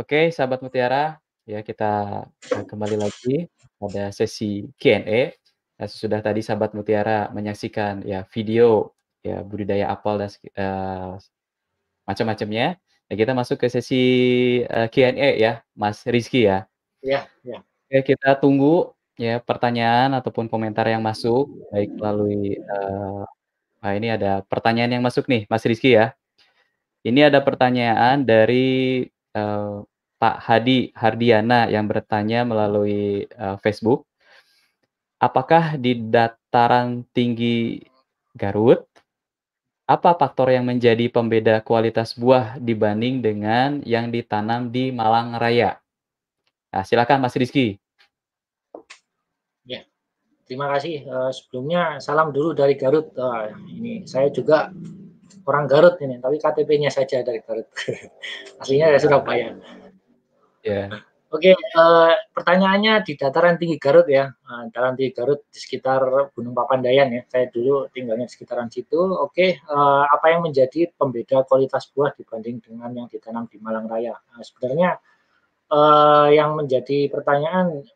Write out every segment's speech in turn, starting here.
Oke, sahabat mutiara, ya kita, eee, kembali lagi pada sesi Q&A. Nah, sesudah tadi sahabat mutiara menyaksikan ya video, ya budidaya apel dan eee, macam-macamnya, ya kita masuk ke sesi, eee, Q&A ya, Mas Rizky ya. Iya iya. Oke, kita tunggu ya pertanyaan ataupun komentar yang masuk, baik melalui, eee, nah ini ada pertanyaan yang masuk nih, Mas Rizky ya. Ini ada pertanyaan dari, eee, Pak Hadi Hardiana yang bertanya melalui, eee, Facebook. Apakah di dataran tinggi Garut, apa faktor yang menjadi pembeda kualitas buah dibanding dengan yang ditanam di Malang Raya? Nah, silakan Mas Rizky. Ya, terima kasih, eee, sebelumnya salam dulu dari Garut. Wah, ini saya juga orang Garut ini, tapi KTP-nya saja dari Garut. Aslinya dari Surabaya. Iya. Oke, eee, pertanyaannya di dataran tinggi Garut ya, eee, dataran tinggi Garut di sekitar Gunung Papandayan ya, saya dulu tinggalnya di sekitaran situ. Oke, eee, apa yang menjadi pembeda kualitas buah dibanding dengan yang ditanam di Malang Raya? Nah, sebenarnya, eee, yang menjadi pertanyaan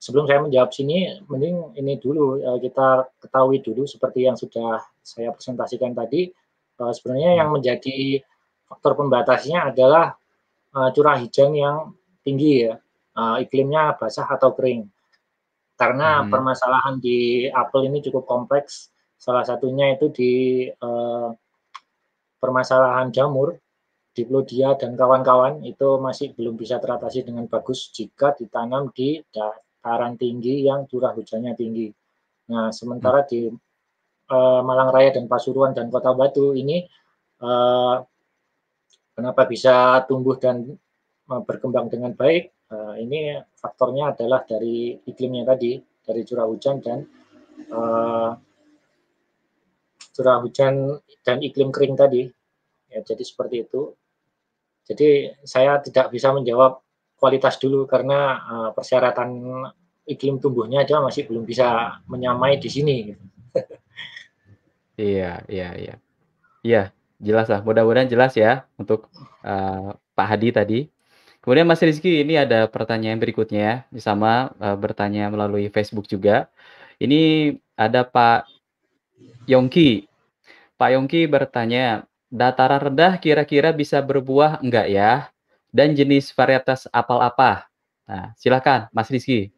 sebelum saya menjawab sini, mending ini dulu, kita ketahui dulu seperti yang sudah saya presentasikan tadi, eee, sebenarnya yang menjadi faktor pembatasnya adalah, eee, curah hujan yang tinggi ya, eee, iklimnya basah atau kering. Karena Mhm. permasalahan di apel ini cukup kompleks, salah satunya itu di, eee, permasalahan jamur, Diplodia dan kawan-kawan, itu masih belum bisa teratasi dengan bagus jika ditanam di dataran tinggi yang curah hujannya tinggi. Nah, sementara di, eee, Malang Raya dan Pasuruan dan Kota Batu ini, eee, kenapa bisa tumbuh dan, berkembang dengan baik, eee, ini faktornya adalah dari iklimnya tadi, dari curah hujan dan, eee curah hujan dan iklim kering tadi. Ya, jadi seperti itu. Jadi saya tidak bisa menjawab kualitas dulu karena, eee, persyaratan iklim tumbuhnya aja masih belum bisa menyamai di sini gitu. Iya iya iya. Iya, jelas lah, mudah-mudahan jelas ya untuk, eee, Pak Hadi tadi. Kemudian Mas Rizky ini ada pertanyaan berikutnya, ini sama, eee, bertanya melalui Facebook juga. Ini ada Pak Yongki. Pak Yongki bertanya, "Dataran rendah kira-kira bisa berbuah enggak ya? Dan jenis varietas apel apa?" Nah, silakan Mas Rizky.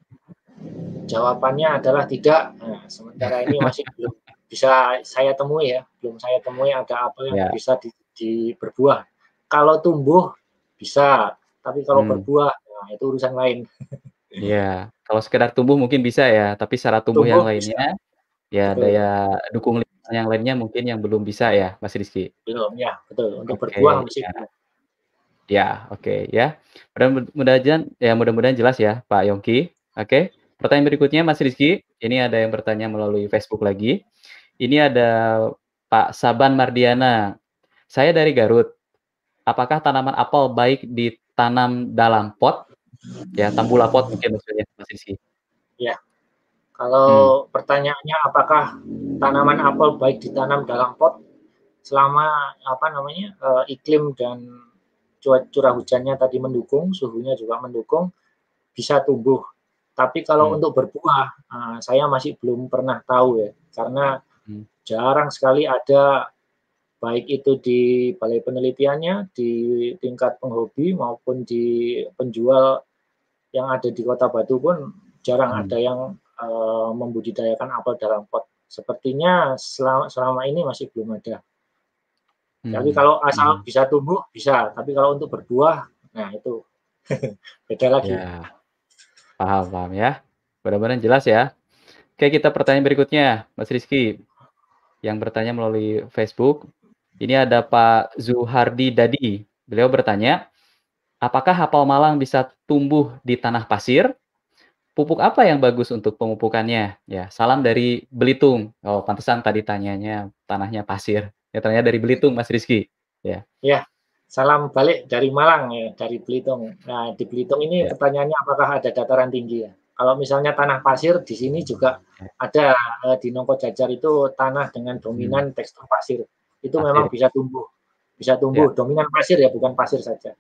Jawabannya adalah tidak. Nah, sementara ini masih belum bisa saya temui ya, belum saya temui ada apel yang Ya. bisa di di berbuah. Kalau tumbuh bisa, tapi kalau Mmm. berbuah, nah itu urusan lain. Iya, kalau sekedar tumbuh mungkin bisa ya, tapi secara tumbuh yang Tumbuh lainnya, bisa. ya daya Betul. dukung lingkungan yang lainnya mungkin yang belum bisa ya, Mas Rizky? Belum, ya betul, untuk Oke, berbuah masih ya. Ya, oke ya. Mudah mud mudahan ya mudah-mudahan jelas ya, Pak Yongki. Oke, pertanyaan berikutnya Mas Rizky, ini ada yang bertanya melalui Facebook lagi. Ini ada Pak Saban Mardiana, "Saya dari Garut, apakah tanaman apel baik ditanam dalam pot?" Ya, tambulapot mungkin maksudnya, Mas Rizky. Ya, kalau pertanyaannya apakah tanaman apel baik ditanam dalam pot, selama apa namanya, eee, iklim dan curah hujannya tadi mendukung, suhunya juga mendukung, bisa tumbuh. Tapi kalau Mmm. untuk berbuah, eee, saya masih belum pernah tahu ya, karena Mmm. jarang sekali ada, baik itu di balai penelitiannya, di tingkat penghobi maupun di penjual yang ada di Kota Batu pun jarang Mmm. ada yang, eee, membudidayakan apel dalam pot. Sepertinya selama selama ini masih belum ada. Tapi Mmm kalau asal mmm. bisa tumbuh, bisa, tapi kalau untuk berbuah, nah itu beda lagi. Ya. Paham paham ya. Mudah-mudahan jelas ya. Oke, kita pertanyaan berikutnya, Mas Rizky, yang bertanya melalui Facebook. Ini ada Pak Zuhardi Dadi, beliau bertanya, "Apakah apel Malang bisa tumbuh di tanah pasir? Pupuk apa yang bagus untuk pemupukannya? Ya, salam dari Belitung." Oh, pantesan tadi tanyanya tanahnya pasir. Ya, ternyata dari Belitung, Mas Rizky. Ya. Ya, salam balik dari Malang ya, dari Belitung. Nah, di Belitung ini Ya. pertanyaannya apakah ada dataran tinggi ya? Kalau misalnya tanah pasir, di sini juga Ya. ada, eee, di Nongko Jajar itu tanah dengan dominan tekstur pasir. Itu Pasir. memang bisa tumbuh bisa Ya. tumbuh, dominan pasir ya, bukan pasir saja.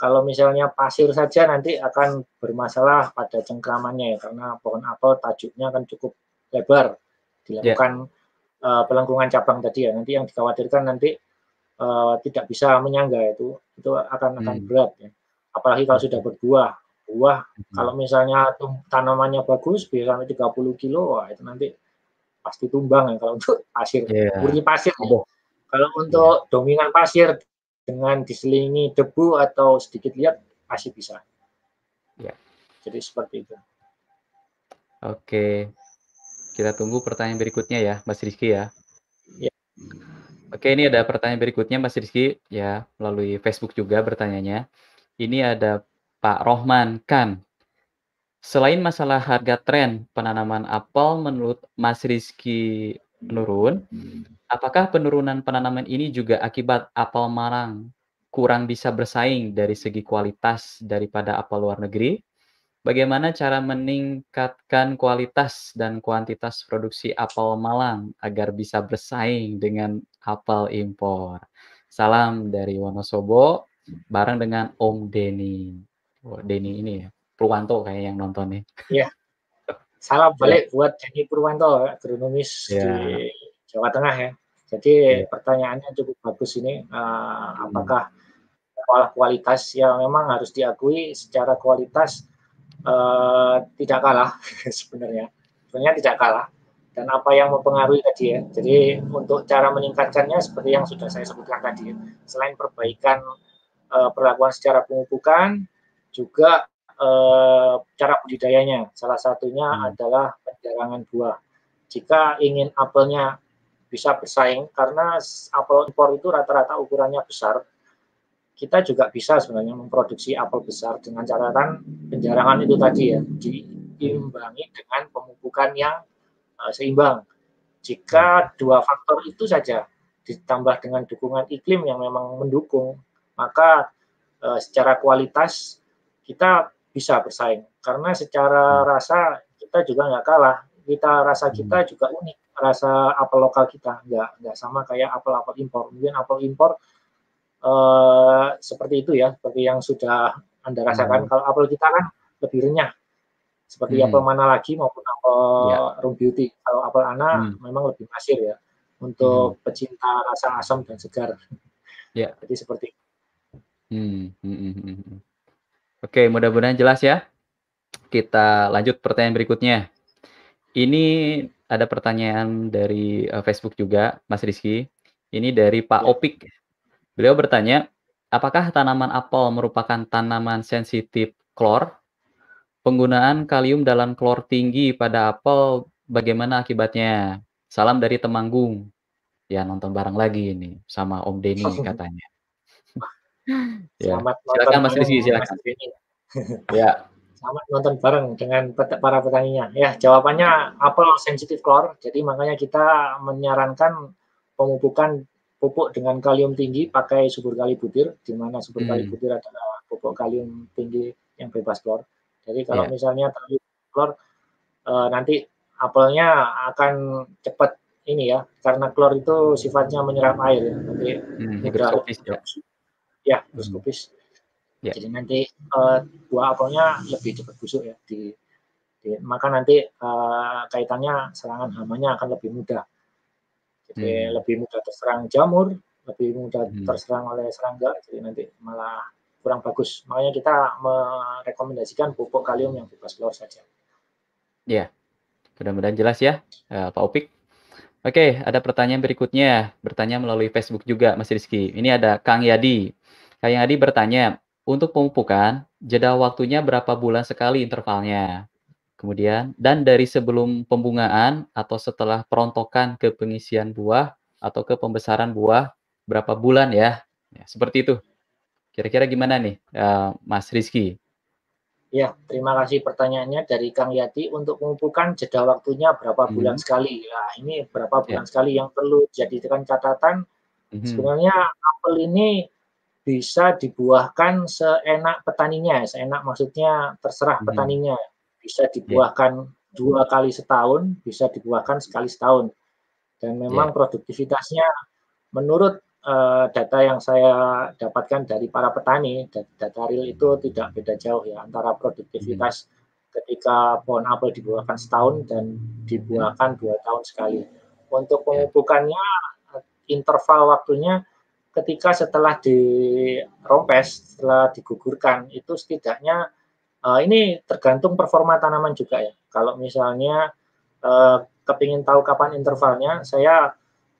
Kalau misalnya pasir saja nanti akan bermasalah pada cengkramannya ya, karena pohon apel tajuknya akan cukup lebar dilakukan yeah. uh, pelengkungan cabang tadi ya. Nanti yang dikhawatirkan nanti uh, tidak bisa menyangga itu itu akan akan hmm. berat ya. Apalagi kalau sudah berbuah. Buah hmm. kalau misalnya tanamannya bagus bisa sampai 30 kilo wah itu nanti pasti tumbang ya kalau untuk pasir, yeah. murni pasir. Ya. Kalau untuk yeah. dominan pasir dengan diselingi debu atau sedikit liat masih bisa. Ya. Jadi seperti itu. Oke. Kita tunggu pertanyaan berikutnya ya, Mas Rizky. Ya. Oke, ini ada pertanyaan berikutnya Mas Rizky ya, melalui Facebook juga bertanyanya. Ini ada Pak Rohman kan. Selain masalah harga tren penanaman apel menurut Mas Rizky menurun, Apakah penurunan penanaman ini juga akibat apel Malang kurang bisa bersaing dari segi kualitas daripada apel luar negeri? Bagaimana cara meningkatkan kualitas dan kuantitas produksi apel Malang agar bisa bersaing dengan apel impor? Salam dari Wonosobo bareng dengan Om Denny. Oh, Denny ini ya, Purwanto kayak yang nonton nih. Iya. Salam balik ya. buat Denny Purwanto, agronomis ya. di Jawa Tengah ya. Jadi ya. pertanyaannya cukup bagus ini, uh, apakah kualitas yang memang harus diakui secara kualitas uh, tidak kalah sebenarnya, sebenarnya tidak kalah. Dan apa yang mempengaruhi tadi ya, jadi untuk cara meningkatkannya seperti yang sudah saya sebutkan tadi, selain perbaikan uh, perlakuan secara pemupukan, juga uh, cara budidayanya. Salah satunya hmm. adalah penjarangan buah. Jika ingin apelnya bisa bersaing karena apel impor itu rata-rata ukurannya besar. Kita juga bisa sebenarnya memproduksi apel besar dengan catatan penjarangan itu tadi ya diimbangi dengan pemupukan yang uh, seimbang. Jika dua faktor itu saja ditambah dengan dukungan iklim yang memang mendukung, maka uh, secara kualitas kita bisa bersaing. Karena secara rasa kita juga nggak kalah. Kita rasa kita juga unik rasa apel lokal kita nggak nggak sama kayak apel-apel impor mungkin apel impor uh, seperti itu ya seperti yang sudah anda rasakan hmm. kalau apel kita kan lebih renyah seperti hmm. apel mana lagi maupun apel ya. room beauty kalau apel ana hmm. memang lebih masir ya untuk hmm. pecinta rasa asam dan segar ya jadi seperti hmm. Hmm. Hmm. hmm, hmm. oke mudah-mudahan jelas ya kita lanjut pertanyaan berikutnya ini ada pertanyaan dari uh, Facebook juga, Mas Rizky. Ini dari Pak ya. Opik. Beliau bertanya, apakah tanaman apel merupakan tanaman sensitif klor? Penggunaan kalium dalam klor tinggi pada apel bagaimana akibatnya? Salam dari Temanggung. Ya nonton bareng lagi ini sama Om Denny katanya. ya. Silakan Mas Rizky, silakan. ya sama nonton bareng dengan para petaninya. Ya, jawabannya apel sensitif klor. Jadi makanya kita menyarankan pemupukan pupuk dengan kalium tinggi pakai subur kali butir, di mana subur hmm. kali butir adalah pupuk kalium tinggi yang bebas klor. Jadi kalau yeah. misalnya terlalu klor, uh, nanti apelnya akan cepat ini ya, karena klor itu sifatnya menyerap air. Nanti hmm, higroskopis ya. Ya, higroskopis. Hmm Ya. Jadi nanti uh, buah apelnya lebih cepat busuk ya. Di, di maka nanti uh, kaitannya serangan hamanya akan lebih mudah. Jadi hmm. lebih mudah terserang jamur, lebih mudah hmm. terserang oleh serangga. Jadi nanti malah kurang bagus. Makanya kita merekomendasikan pupuk kalium yang bebas klor saja. Ya, mudah-mudahan jelas ya, uh, Pak Opik. Oke, ada pertanyaan berikutnya. Bertanya melalui Facebook juga, Mas Rizky. Ini ada Kang Yadi. Kang Yadi bertanya, untuk pemupukan, jeda waktunya berapa bulan sekali intervalnya. Kemudian, dan dari sebelum pembungaan atau setelah perontokan ke pengisian buah atau ke pembesaran buah, berapa bulan ya? ya seperti itu. Kira-kira gimana nih, uh, Mas Rizky? Ya, terima kasih pertanyaannya dari Kang Yati. Untuk pemupukan jeda waktunya berapa hmm. bulan sekali? Nah, ini berapa bulan ya. sekali yang perlu jadikan catatan. Hmm. Sebenarnya apel ini bisa dibuahkan seenak petaninya, seenak maksudnya terserah hmm. petaninya. Bisa iya. dibuahkan yeah. dua kali setahun, bisa dibuahkan sekali setahun. Dan memang yeah. produktivitasnya menurut uh, data yang saya dapatkan dari para petani, data real itu tidak beda jauh ya antara produktivitas hmm. ketika pohon apel dibuahkan setahun dan dibuahkan dua tahun sekali. Untuk ya. pemupukannya interval waktunya ketika setelah dirompes, setelah digugurkan itu setidaknya uh, ini tergantung performa tanaman juga ya. Kalau misalnya uh, kepingin tahu kapan intervalnya, saya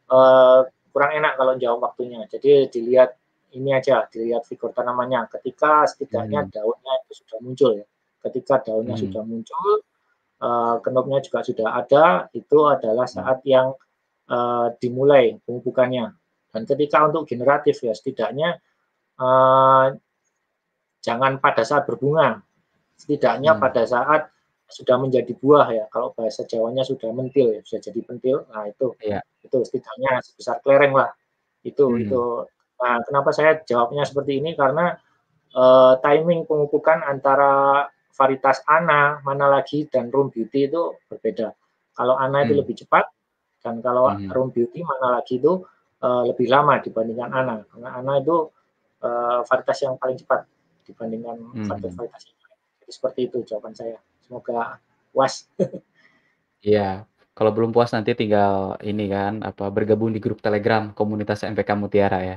uh, kurang enak kalau jawab waktunya. Jadi dilihat ini aja, dilihat figur tanamannya. Ketika setidaknya hmm. daunnya itu sudah muncul ya. Ketika daunnya hmm. sudah muncul, uh, kenopnya juga sudah ada, itu adalah hmm. saat yang uh, dimulai pemupukannya. Dan ketika untuk generatif ya setidaknya uh, jangan pada saat berbunga, setidaknya hmm. pada saat sudah menjadi buah ya. Kalau bahasa Jawanya sudah mentil ya, sudah jadi pentil. Nah itu, ya. itu setidaknya sebesar kelereng lah. Itu hmm. itu. Nah kenapa saya jawabnya seperti ini karena uh, timing pemupukan antara varietas Ana, mana lagi dan Room Beauty itu berbeda. Kalau Ana itu hmm. lebih cepat dan kalau hmm. Room Beauty mana lagi itu uh, lebih lama dibandingkan Ana karena Ana itu uh, varietas yang paling cepat dibandingkan hmm. varietas yang lain. Jadi seperti itu jawaban saya. Semoga puas. Iya. Kalau belum puas nanti tinggal ini kan apa bergabung di grup Telegram komunitas MPK Mutiara ya.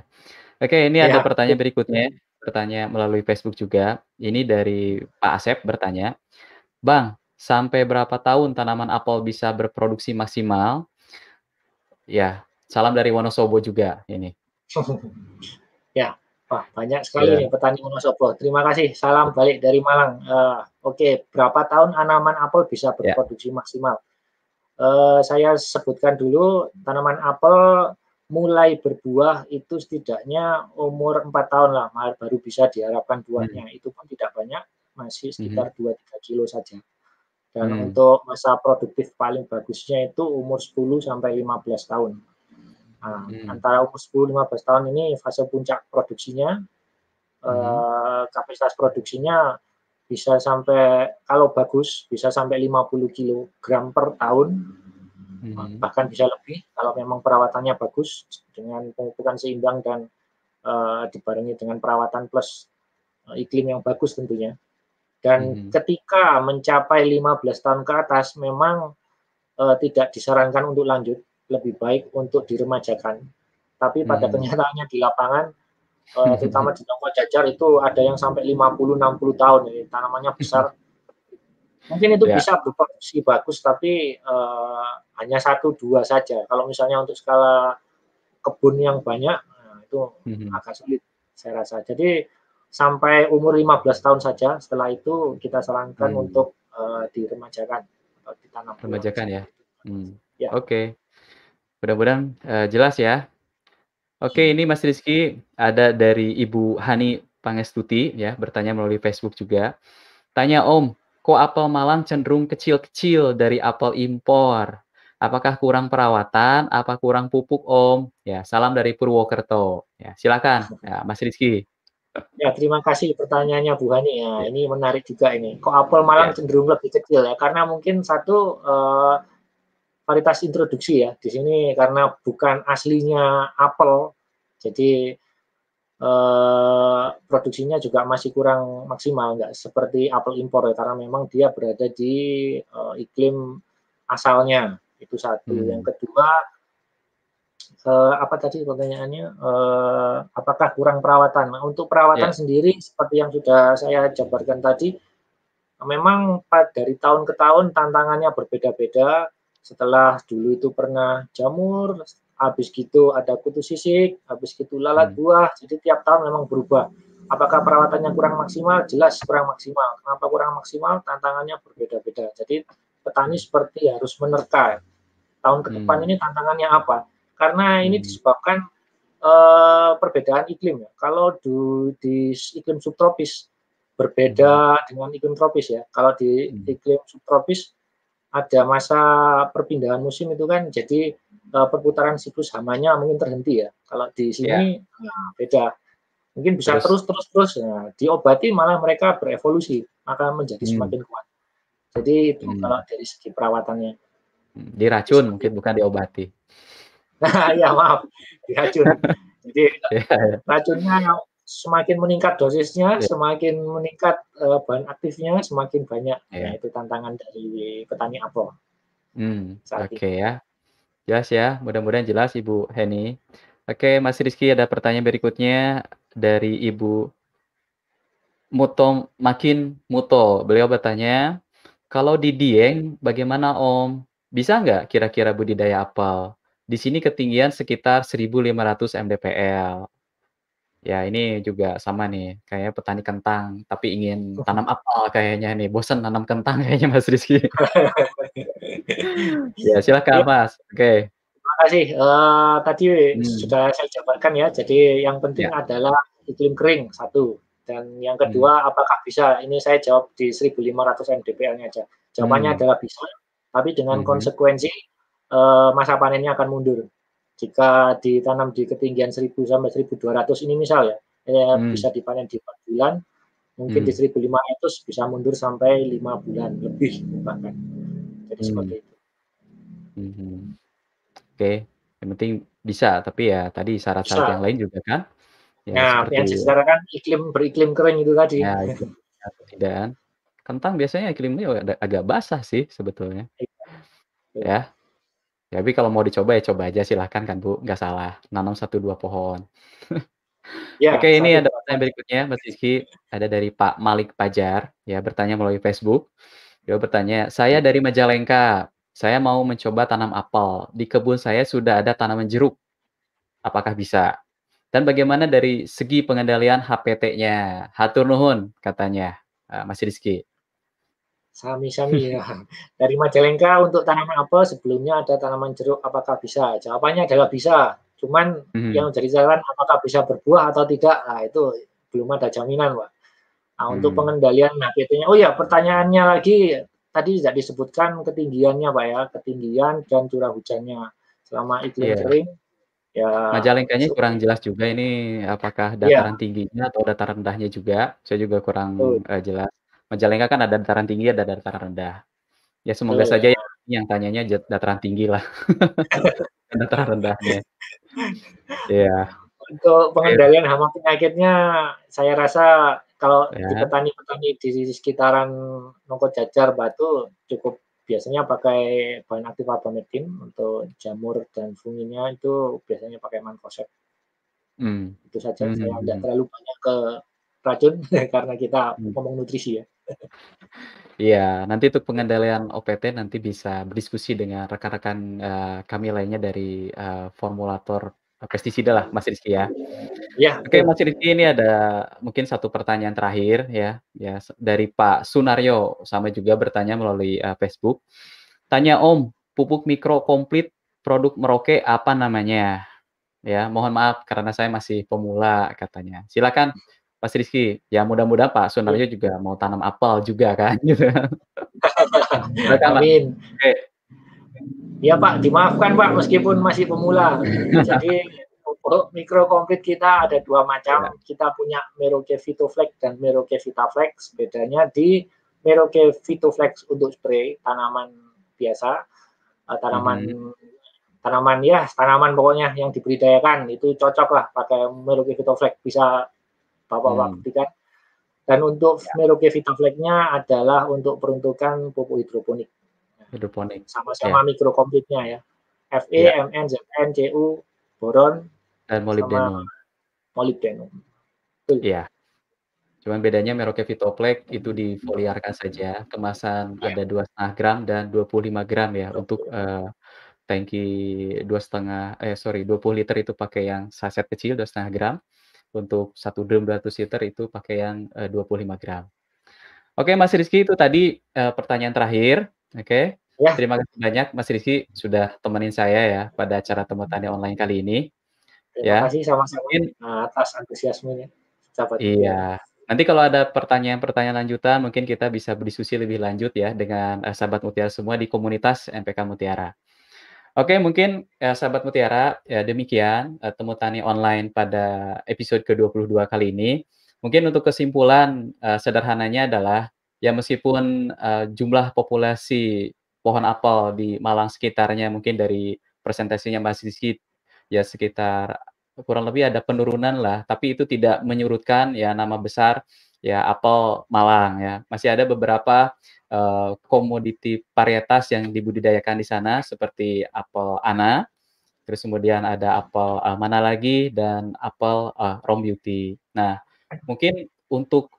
Oke, ini ya. ada pertanyaan berikutnya. Bertanya melalui Facebook juga. Ini dari Pak Asep bertanya, "Bang, sampai berapa tahun tanaman apel bisa berproduksi maksimal?" Ya, Salam dari Wonosobo juga ini. wah banyak sekali yeah. nih petani Wonosobo. Terima kasih. Salam balik dari Malang. Uh, Oke, okay. berapa tahun tanaman apel bisa ya. berproduksi yeah. maksimal? Uh, saya sebutkan dulu tanaman apel mulai berbuah itu setidaknya umur empat tahun lah baru bisa diharapkan buahnya. Hmm. Itu pun tidak banyak, masih sekitar hmm. 2-3 kilo saja. Dan hmm. untuk masa produktif paling bagusnya itu umur 10 sampai 15 tahun. Nah, hmm. antara umur 10-15 tahun ini fase puncak produksinya, hmm. eh, kapasitas produksinya bisa sampai kalau bagus bisa sampai 50 kg per tahun, hmm. bahkan bisa lebih kalau memang perawatannya bagus dengan pemupukan seimbang dan eh, dibarengi dengan perawatan plus eh, iklim yang bagus tentunya. Dan hmm. ketika mencapai 15 tahun ke atas memang eh, tidak disarankan untuk lanjut lebih baik untuk diremajakan. Tapi pada hmm. kenyataannya di lapangan, uh, terutama di Tongkol Jajar itu ada yang sampai 50-60 tahun, ini tanamannya besar. Mungkin itu ya. bisa berproduksi bagus, tapi uh, hanya satu dua saja. Kalau misalnya untuk skala kebun yang banyak, nah, itu hmm. agak sulit saya rasa. Jadi sampai umur 15 tahun saja. Setelah itu kita sarankan hmm. untuk uh, diremajakan atau ditanam. Remajakan ya. Hmm. ya. Oke. Okay. Mudah-mudahan, uh, jelas ya. Oke, ini Mas Rizky ada dari Ibu Hani Pangestuti ya, bertanya melalui Facebook juga. Tanya, "Om, kok apel Malang cenderung kecil-kecil dari apel impor? Apakah kurang perawatan? Apa kurang pupuk, Om?" Ya, salam dari Purwokerto. Ya, silakan, ya, Mas Rizky. Ya, terima kasih pertanyaannya Bu Hani ya. Ini menarik juga ini. Kok apel Malang ya. cenderung lebih kecil ya? Karena mungkin satu, uh, varietas introduksi ya di sini karena bukan aslinya apel, jadi eh, produksinya juga masih kurang maksimal, nggak seperti apel impor ya karena memang dia berada di eh, iklim asalnya itu satu. Hmm. Yang kedua eh, apa tadi pertanyaannya? Eh, apakah kurang perawatan? Nah, untuk perawatan yeah. sendiri seperti yang sudah saya jabarkan tadi, memang dari tahun ke tahun tantangannya berbeda-beda setelah dulu itu pernah jamur, habis gitu ada kutu sisik, habis gitu lalat hmm. buah, jadi tiap tahun memang berubah. Apakah perawatannya kurang maksimal? Jelas kurang maksimal. Kenapa kurang maksimal? Tantangannya berbeda-beda. Jadi petani seperti harus menerka. Tahun ke depan hmm. ini tantangannya apa? Karena ini hmm. disebabkan uh, perbedaan iklim ya. Kalau di, di iklim subtropis berbeda hmm. dengan iklim tropis ya. Kalau di hmm. iklim subtropis ada masa perpindahan musim itu kan jadi uh, perputaran siklus hamanya mungkin terhenti ya. Kalau di sini yeah. nah, beda. Mungkin bisa terus terus terus, nah, diobati malah mereka berevolusi akan menjadi hmm. semakin kuat. Jadi itu hmm. kalau dari segi perawatannya. Hmm, diracun mungkin bukan diobati. Nah, ya maaf, diracun. Jadi Iya iya. racunnya semakin meningkat dosisnya, Iya. semakin meningkat, eee, bahan aktifnya, semakin banyak. Nah, Iya. itu tantangan dari petani apel. Saat oke ini. ya. Jelas ya, mudah-mudahan jelas Ibu Heni. Oke, Mas Rizky ada pertanyaan berikutnya dari Ibu Mutom Makin Muto. Beliau bertanya, "Kalau di Dieng bagaimana Om? Bisa nggak kira-kira budidaya apel? Di sini ketinggian sekitar 1.500 mdpl." Ya ini juga sama nih, kayaknya petani kentang, tapi ingin tanam apel kayaknya nih, bosen nanam kentang kayaknya Mas Rizky. Ya silakan Iya. Mas, oke. Terima kasih, eee, tadi Mmm. sudah saya jabarkan ya, jadi yang penting Ya. adalah iklim kering, 1, dan yang Mmm. kedua apakah bisa ini saya jawab di 1.500 mdpl-nya aja. Jawabannya Mmm. adalah bisa, tapi dengan Mhm. konsekuensi, eee, masa panennya akan mundur. Jika ditanam di ketinggian 1.000 sampai 1.200 ini misal ya, eee, Mmm. bisa dipanen di 4 bulan, mungkin di Mmm. 1.500 bisa mundur sampai 5 bulan lebih bahkan. Jadi seperti Mmm. itu. Mhm. Oke, yang penting bisa, tapi ya tadi syarat-syarat yang lain juga kan, ya Nah, yang seperti diselenggarakan iklim beriklim kering itu tadi. Ya itu, kan. Kentang biasanya iklimnya agak basah sih sebetulnya. Iya, betul. Ya. Tapi kalau mau dicoba ya coba aja silahkan kan Bu, nggak salah, nanam 1, 2 pohon. Ya, Oke, ini 1, ada 2 pertanyaan berikutnya Mas Rizky, ada dari Pak Malik Pajar, ya bertanya melalui Facebook. Beliau bertanya, "Saya dari Majalengka, saya mau mencoba tanam apel. Di kebun saya sudah ada tanaman jeruk. Apakah bisa? Dan bagaimana dari segi pengendalian HPT-nya? Hatur nuhun," katanya, eee, Mas Rizky. Sami-sami ya. Dari Majalengka untuk tanaman apel sebelumnya ada tanaman jeruk, apakah bisa? Jawabannya adalah bisa, cuman Mhm. yang jadi catatan apakah bisa berbuah atau tidak, nah itu belum ada jaminan, Pak. Nah, untuk Mmm. pengendalian HPT-nya oh ya pertanyaannya lagi, tadi tidak disebutkan ketinggiannya, Pak, ya, ketinggian dan curah hujannya. Selama iklim Iya. kering, ya Majalengkanya kurang jelas juga ini, apakah Iya. dataran tingginya atau dataran rendahnya juga, saya juga kurang, eee, jelas. Majalengka kan ada dataran tinggi, ada dataran rendah. Ya semoga Betul, saja ya. yang tanyanya dataran tinggilah, bukan dataran rendahnya. Iya. Untuk Oke. pengendalian hama penyakitnya, saya rasa kalau di Ya. petani-petani di sekitaran Nokojajar, Batu, cukup biasanya pakai bahan aktif Arformed untuk jamur dan funginya itu biasanya pakai Mancozeb. Mmm. Itu saja, Mhm saya ndak mhm. terlalu banyak ke racun karena kita Mmm. ngomong nutrisi ya. Iya, nanti untuk pengendalian OPT nanti bisa berdiskusi dengan rekan-rekan, eee, kami lainnya dari, eee, formulator, eee, pestisida lah Mas Rizky ya. Iya, Oke betul. Mas Rizky ini ada mungkin 1 pertanyaan terakhir ya, ya dari Pak Sunaryo, sama juga bertanya melalui, eee, Facebook. Tanya, "Om, pupuk mikro komplit produk Merauke apa namanya? Ya, mohon maaf karena saya masih pemula," katanya. Silakan Mas Rizky, ya mudah-mudahan Pak Iya. Sunaryo juga mau tanam apel juga kan, gitu. Silakan Mas. Amin. Oke. Iya, Pak, dimaafkan, Pak, meskipun masih pemula. Jadi pupuk mikro komplit kita ada 2 Iya. macam, kita punya Merauke Vitoflex dan Merauke Vitaflex. Bedanya di Merauke Vitoflex untuk sprei tanaman biasa, eee, tanaman Mhm. tanaman ya tanaman pokoknya yang dibudidayakan, itu cocoklah pakai Merauke Vitoflex, bisa Bapak-Bapak Mmm. buktikan. Dan untuk Ya. Merauke Vitaflex-nya adalah untuk peruntukan pupuk hidroponik. Hidroponik, Sama-sama iya. mikro komplitnya ya. Fe, Iya. Mn, Zn, Cu, boron, Dan molibdenum. Betul. Iya. Cuman bedanya Merauke Vitoflex itu difoliarkan saja, kemasan Iya. ada 2,5 gram dan 25 gram ya untuk, Oke. eee, tangki 2,5 eh sorry 20 liter itu pakai yang saset kecil 2,5 gram, untuk 1 drum 200 liter itu pakai yang, eee, 25 gram. Oke Mas Rizky itu tadi, eee, pertanyaan terakhir, oke. Ya. Terima kasih banyak Mas Rizky sudah temenin saya ya pada acara Temu Tani Online kali ini, Terima ya. kasih sama-sama, atas antusiasmenya, sahabat. Iya. Nanti kalau ada pertanyaan-pertanyaan lanjutan mungkin kita bisa berdiskusi lebih lanjut ya dengan, eee, sahabat mutiara semua di komunitas NPK Mutiara. Oke mungkin, eee, sahabat mutiara, ya demikian, eee, Temu Tani Online pada episode ke-22 kali ini. Mungkin untuk kesimpulan, eee, sederhananya adalah, ya meskipun, eee, jumlah populasi pohon apel di Malang sekitarnya mungkin dari presentasinya Mas Rizky, ya sekitar kurang lebih ada penurunan lah, tapi itu tidak menyurutkan ya nama besar ya apel Malang ya. Masih ada beberapa, eee, komoditi varietas yang dibudidayakan di sana seperti apel Ana, terus kemudian ada apel, eee, mana lagi dan apel, eee, Rome Beauty. Nah, mungkin untuk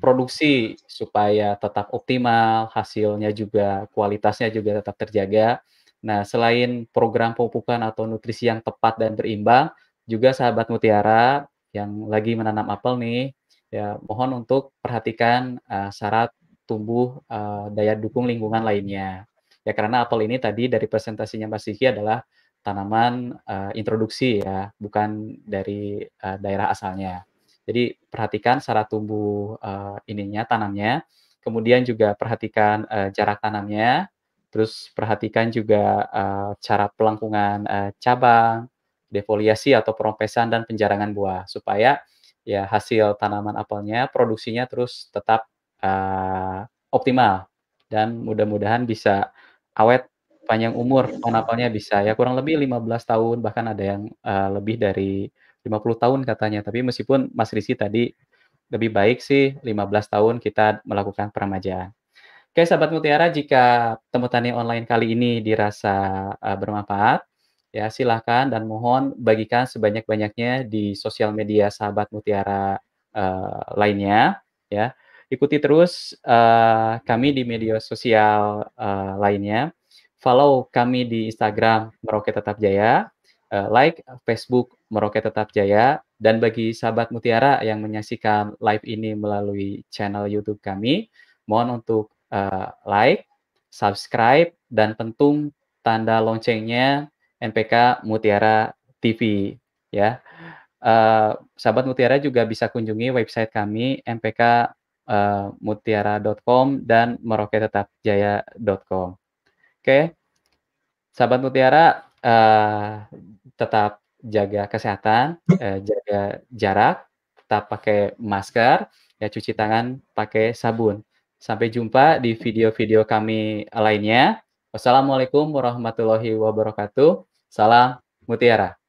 produksi supaya tetap optimal, hasilnya juga kualitasnya juga tetap terjaga. Nah, selain program pemupukan atau nutrisi yang tepat dan berimbang, juga sahabat mutiara yang lagi menanam apel nih, ya mohon untuk perhatikan, eee, syarat tumbuh, eee, daya dukung lingkungan lainnya. Ya karena apel ini tadi dari presentasinya Mas Riki adalah tanaman, eee, introduksi ya, bukan dari, eee, daerah asalnya. Jadi perhatikan syarat tumbuh, eee, ininya, tanamnya, kemudian juga perhatikan, eee, jarak tanamnya, terus perhatikan juga, eee, cara pelengkungan, eee, cabang, defoliasi atau perompesan dan penjarangan buah, supaya ya hasil tanaman apelnya, produksinya terus tetap, eee, optimal dan mudah-mudahan bisa awet panjang umur, pohon apelnya bisa ya kurang lebih 15 tahun, bahkan ada yang, eee, lebih dari 50 tahun katanya. Tapi meskipun Mas Rizky tadi lebih baik sih 15 tahun kita melakukan peremajaan. Oke, sahabat mutiara, jika temu tani online kali ini dirasa, eee, bermanfaat, ya silahkan dan mohon bagikan sebanyak-banyaknya di sosial media sahabat mutiara, eee, lainnya, ya. Ikuti terus, eee, kami di media sosial, eee, lainnya. Follow kami di Instagram Merauke Tetap Jaya, eee, like Facebook Merauke Tetap Jaya, dan bagi sahabat mutiara yang menyaksikan live ini melalui channel YouTube kami, mohon untuk, eee, like, subscribe, dan pentung tanda loncengnya NPK Mutiara TV ya. Eee, sahabat mutiara juga bisa kunjungi website kami npk, eee, mutiara.com dan merauketetapjaya.com. Oke. Sahabat mutiara, eee, tetap jaga kesehatan, eee, jaga jarak, tetap pakai masker, ya cuci tangan pakai sabun. Sampai jumpa di video-video kami lainnya. Wassalamualaikum warahmatullahi wabarakatuh. Salam mutiara.